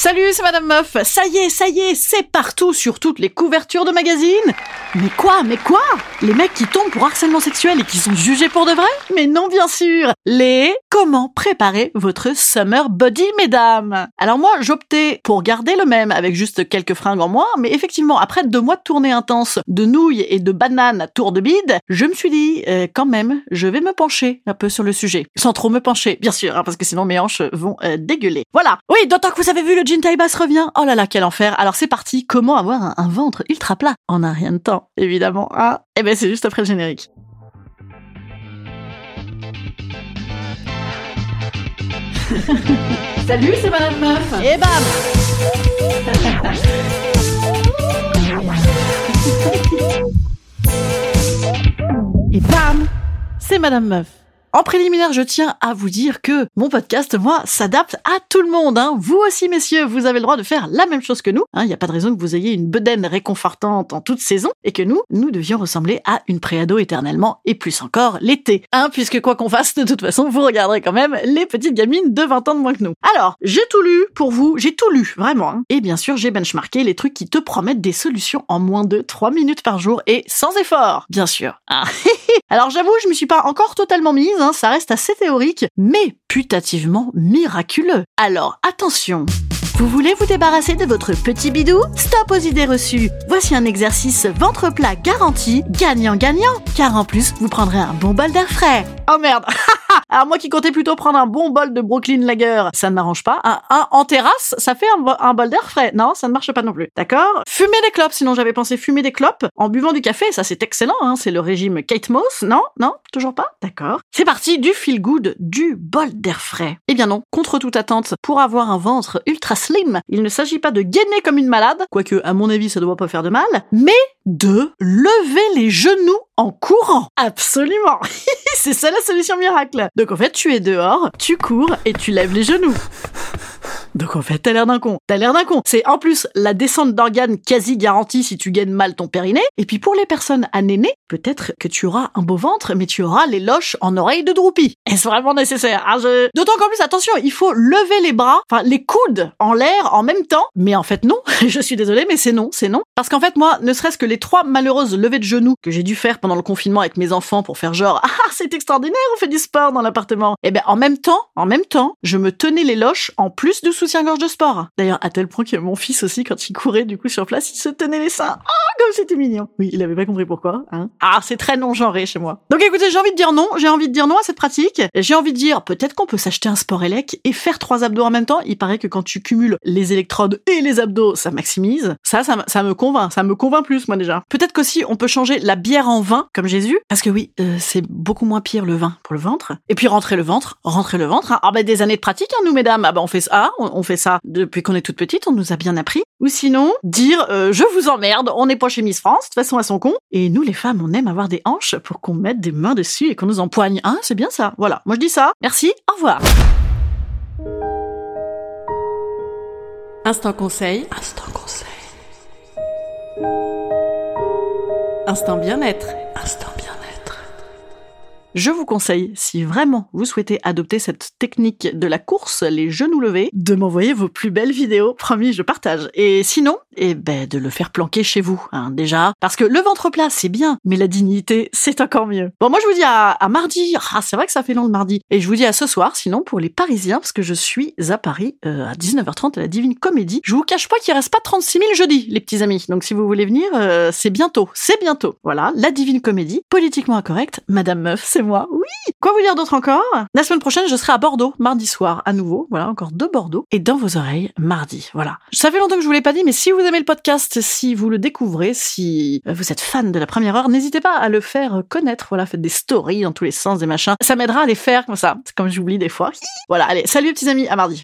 Salut, c'est Madame Meuf. Ça y est, ça y est, c'est partout sur toutes les couvertures de magazines. Mais quoi, mais quoi? Les mecs qui tombent pour harcèlement sexuel et qui sont jugés pour de vrai? Mais non, bien sûr. Les comment préparer votre summer body, mesdames? Alors moi, j'optais pour garder le même avec juste quelques fringues en moins, mais effectivement, après deux mois de tournée intense de nouilles et de bananes à tour de bide, je me suis dit, euh, quand même, je vais me pencher un peu sur le sujet, sans trop me pencher, bien sûr, hein, parce que sinon mes hanches vont euh, dégueuler. Voilà. Oui, d'autant que vous avez vu le jean taille basse revient. Oh là là, quel enfer. Alors c'est parti. Comment avoir un, un ventre ultra plat en un rien de temps, évidemment. Ah, eh ben c'est juste après le générique. Salut, c'est Madame Meuf. Et bam Et bam C'est Madame Meuf. En préliminaire, je tiens à vous dire que mon podcast, moi, s'adapte à tout le monde. Hein. Vous aussi, messieurs, vous avez le droit de faire la même chose que nous. Il n'y a pas de raison que vous ayez une bedaine réconfortante en toute saison et que nous, nous devions ressembler à une préado éternellement et plus encore l'été. Hein, puisque quoi qu'on fasse, de toute façon, vous regarderez quand même les petites gamines de 20 ans de moins que nous. Alors, j'ai tout lu pour vous, j'ai tout lu, vraiment. hein. Et bien sûr, j'ai benchmarké les trucs qui te promettent des solutions en moins de 3 minutes par jour et sans effort, bien sûr. hein. Alors j'avoue, je me suis pas encore totalement mise, hein, ça reste assez théorique, mais putativement miraculeux. Alors attention vous voulez vous débarrasser de votre petit bidou? Stop aux idées reçues Voici un exercice ventre plat garanti, gagnant-gagnant, car en plus, vous prendrez un bon bol d'air frais. Oh merde Alors moi qui comptais plutôt prendre un bon bol de Brooklyn Lager, ça ne m'arrange pas. Un, en terrasse, ça fait un, bo- un bol d'air frais. Non, ça ne marche pas non plus. D'accord? Fumer des clopes, sinon j'avais pensé fumer des clopes en buvant du café, ça c'est excellent, hein, c'est le régime Kate Moss. Non? Non? Toujours pas? D'accord. C'est parti, du feel good, du bol d'air frais. Eh bien non, contre toute attente, pour avoir un ventre ultra slim, il ne s'agit pas de gainer comme une malade, quoique à mon avis ça doit pas faire de mal, mais de lever les genoux en courant. Absolument. c'est ça la solution miracle. Donc en fait, tu es dehors, tu cours et tu lèves les genoux. Donc en fait, t'as l'air d'un con. T'as l'air d'un con. C'est en plus la descente d'organes quasi garantie si tu gagnes mal ton périnée. Et puis pour les personnes anénées, peut-être que tu auras un beau ventre, mais tu auras les loches en oreilles de droupie. Est-ce vraiment nécessaire? Ah, D'autant qu'en plus, attention, il faut lever les bras, enfin les coudes en l'air en même temps. Mais en fait non, je suis désolée, mais c'est non, c'est non. Parce qu'en fait moi, ne serait-ce que les trois malheureuses levées de genoux que j'ai dû faire pendant le confinement avec mes enfants pour faire genre ah c'est extraordinaire, on fait du sport dans l'appartement. Et ben en même temps, en même temps, je me tenais les loches en plus du soutien-gorge de sport. D'ailleurs à tel point que mon fils aussi quand il courait du coup sur place, il se tenait les seins. Ah comme c'était mignon. Oui, il avait pas compris pourquoi. Hein. Ah c'est très non genré chez moi. Donc écoutez, j'ai envie de dire non, j'ai envie de dire non à cette pratique. J'ai envie de dire peut-être qu'on peut s'acheter un sport élec et faire trois abdos en même temps. Il paraît que quand tu cumules les électrodes et les abdos, ça maximise. Ça, ça, ça me convainc. Ça me convainc plus, moi déjà. Peut-être qu'aussi, on peut changer la bière en vin, comme Jésus. Parce que oui, euh, c'est beaucoup moins pire le vin pour le ventre. Et puis rentrer le ventre, rentrer le ventre. hein. Ah ben des années de pratique, hein, nous mesdames. Ah ben on fait ça, on, on fait ça depuis qu'on est toute petite, on nous a bien appris. Ou sinon, dire euh, je vous emmerde, on n'est pas chez Miss France, de toute façon à son con. Et nous les femmes, on aime avoir des hanches pour qu'on mette des mains dessus et qu'on nous empoigne. Hein, c'est bien ça. Voilà, moi je dis ça. Merci, au revoir. Instant conseil. Instant conseil. Instant bien-être. Je vous conseille, si vraiment vous souhaitez adopter cette technique de la course, les genoux levés, de m'envoyer vos plus belles vidéos. Promis, je partage. Et sinon, eh ben, de le faire planquer chez vous, hein, déjà. Parce que le ventre plat, c'est bien, mais la dignité, c'est encore mieux. Bon, moi, je vous dis à, mardi. Ah, c'est vrai que ça fait long le mardi. Et je vous dis à ce soir, sinon, pour les Parisiens, parce que je suis à Paris euh, à 19h30 à la Divine Comédie. Je vous cache pas qu'il reste pas 36 000 jeudi, les petits amis. Donc, si vous voulez venir, euh, c'est bientôt. C'est bientôt. Voilà, la Divine Comédie, politiquement incorrecte, Madame Meuf, moi. Oui. Quoi vous dire d'autre encore? La semaine prochaine, je serai à Bordeaux, mardi soir, à nouveau. Voilà, encore deux Bordeaux. Et dans vos oreilles, mardi. Voilà. Ça fait longtemps que je vous l'ai pas dit, mais si vous aimez le podcast, si vous le découvrez, si vous êtes fan de la première heure, n'hésitez pas à le faire connaître. Voilà, faites des stories dans tous les sens, des machins. Ça m'aidera à les faire comme ça, comme j'oublie des fois. Voilà, allez, salut petits amis, à mardi.